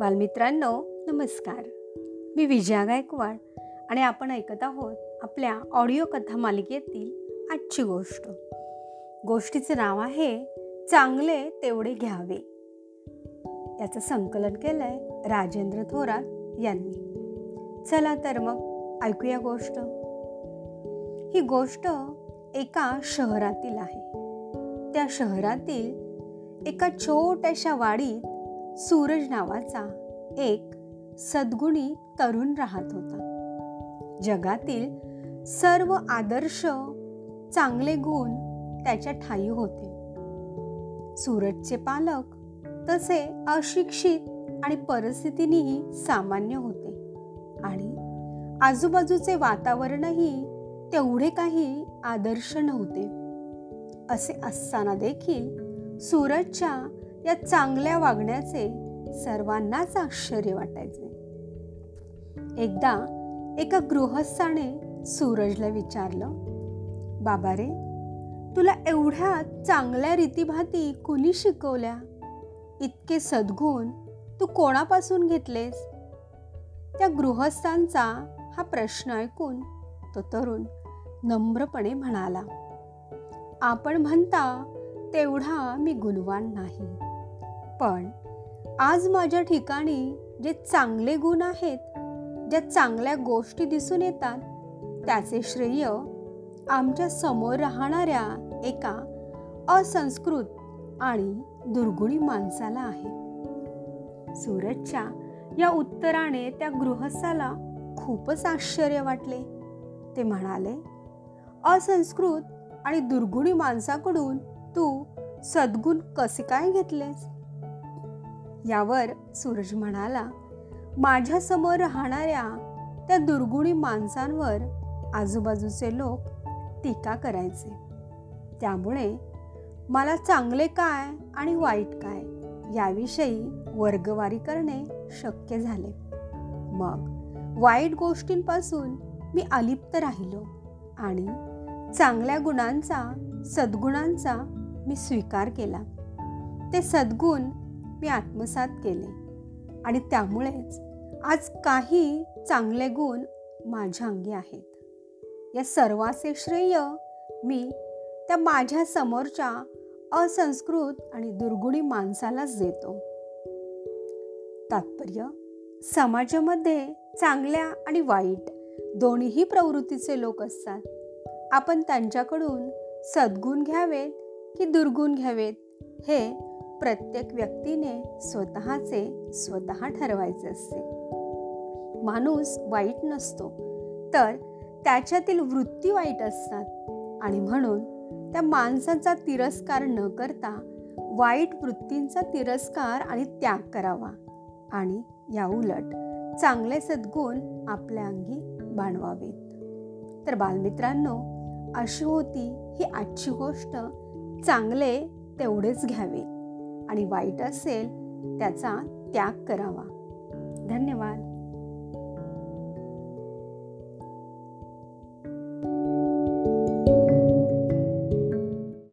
बालमित्रांनो नमस्कार. मी विजया गायकवाड आणि आपण ऐकत आहोत आपल्या ऑडिओ कथा मालिकेतील आजची गोष्ट. गोष्टीचे नाव आहे चांगले तेवढे घ्यावे. याचं संकलन केलं आहे राजेंद्र थोरात यांनी. चला तर मग ऐकूया गोष्ट. ही गोष्ट एका शहरातील आहे. त्या शहरातील एका छोट्याशा वाडीत सूरज नावाचा एक सद्गुणी तरुण राहत होता. जगातील सर्व आदर्श चांगले गुण त्याच्या ठाई होते. सूरजचे पालक तसे अशिक्षित आणि परिस्थितीनेही सामान्य होते आणि आजूबाजूचे वातावरणही तेवढे काही आदर्श नव्हते. असे असताना देखील सूरजच्या या चांगल्या वागण्याचे सर्वांनाच आश्चर्य वाटायचे. एकदा एका गृहस्थाने सूरजला विचारलं बाबा रे तुला एवढ्या चांगल्या रीतीभाती कुणी शिकवल्या? इतके सद्गुण तू कोणापासून घेतलेस? त्या गृहस्थांचा हा प्रश्न ऐकून तो तरुण नम्रपणे म्हणाला आपण म्हणता तेवढा मी गुणवान नाही. पण आज माझ्या ठिकाणी जे चांगले गुण आहेत ज्या चांगल्या गोष्टी दिसून येतात त्याचे श्रेय आमच्यासमोर राहणाऱ्या एका असंस्कृत आणि दुर्गुणी माणसाला आहे. सूरजच्या या उत्तराने त्या गृहस्थाला खूपच आश्चर्य वाटले. ते म्हणाले असंस्कृत आणि दुर्गुणी माणसाकडून तू सद्गुण कसे काय घेतलेस? यावर सूरज म्हणाला माझ्यासमोर राहणाऱ्या त्या दुर्गुणी माणसांवर आजूबाजूचे लोक टीका करायचे. त्यामुळे मला चांगले काय आणि वाईट काय याविषयी वर्गवारी करणे शक्य झाले. मग वाईट गोष्टींपासून मी अलिप्त राहिलो आणि चांगल्या गुणांचा सद्गुणांचा मी स्वीकार केला. ते सद्गुण मी आत्मसात केले. आणि त्यामुळेच आज काही चांगले गुण माझ्या अंगी आहेत. या सर्वाचे श्रेय मी त्या माझ्या समोरच्या असंस्कृत आणि दुर्गुणी माणसालाच देतो. तात्पर्य समाजामध्ये चांगल्या आणि वाईट दोन्हीही प्रवृत्तीचे लोक असतात. आपण त्यांच्याकडून सद्गुण घ्यावेत की दुर्गुण घ्यावेत हे प्रत्येक व्यक्तीने स्वतःचे स्वतः ठरवायचे असते. माणूस वाईट नसतो तर त्याच्यातील वृत्ती वाईट असतात आणि म्हणून त्या माणसाचा तिरस्कार न करता वाईट वृत्तींचा तिरस्कार आणि त्याग करावा आणि या उलट चांगले सद्गुण आपल्या अंगी बाणवावेत. तर बालमित्रांनो अशी होती ही आजची गोष्ट चांगले तेवढेच घ्यावे. आणि वाईट असेल त्याचा त्याग करावा. धन्यवाद.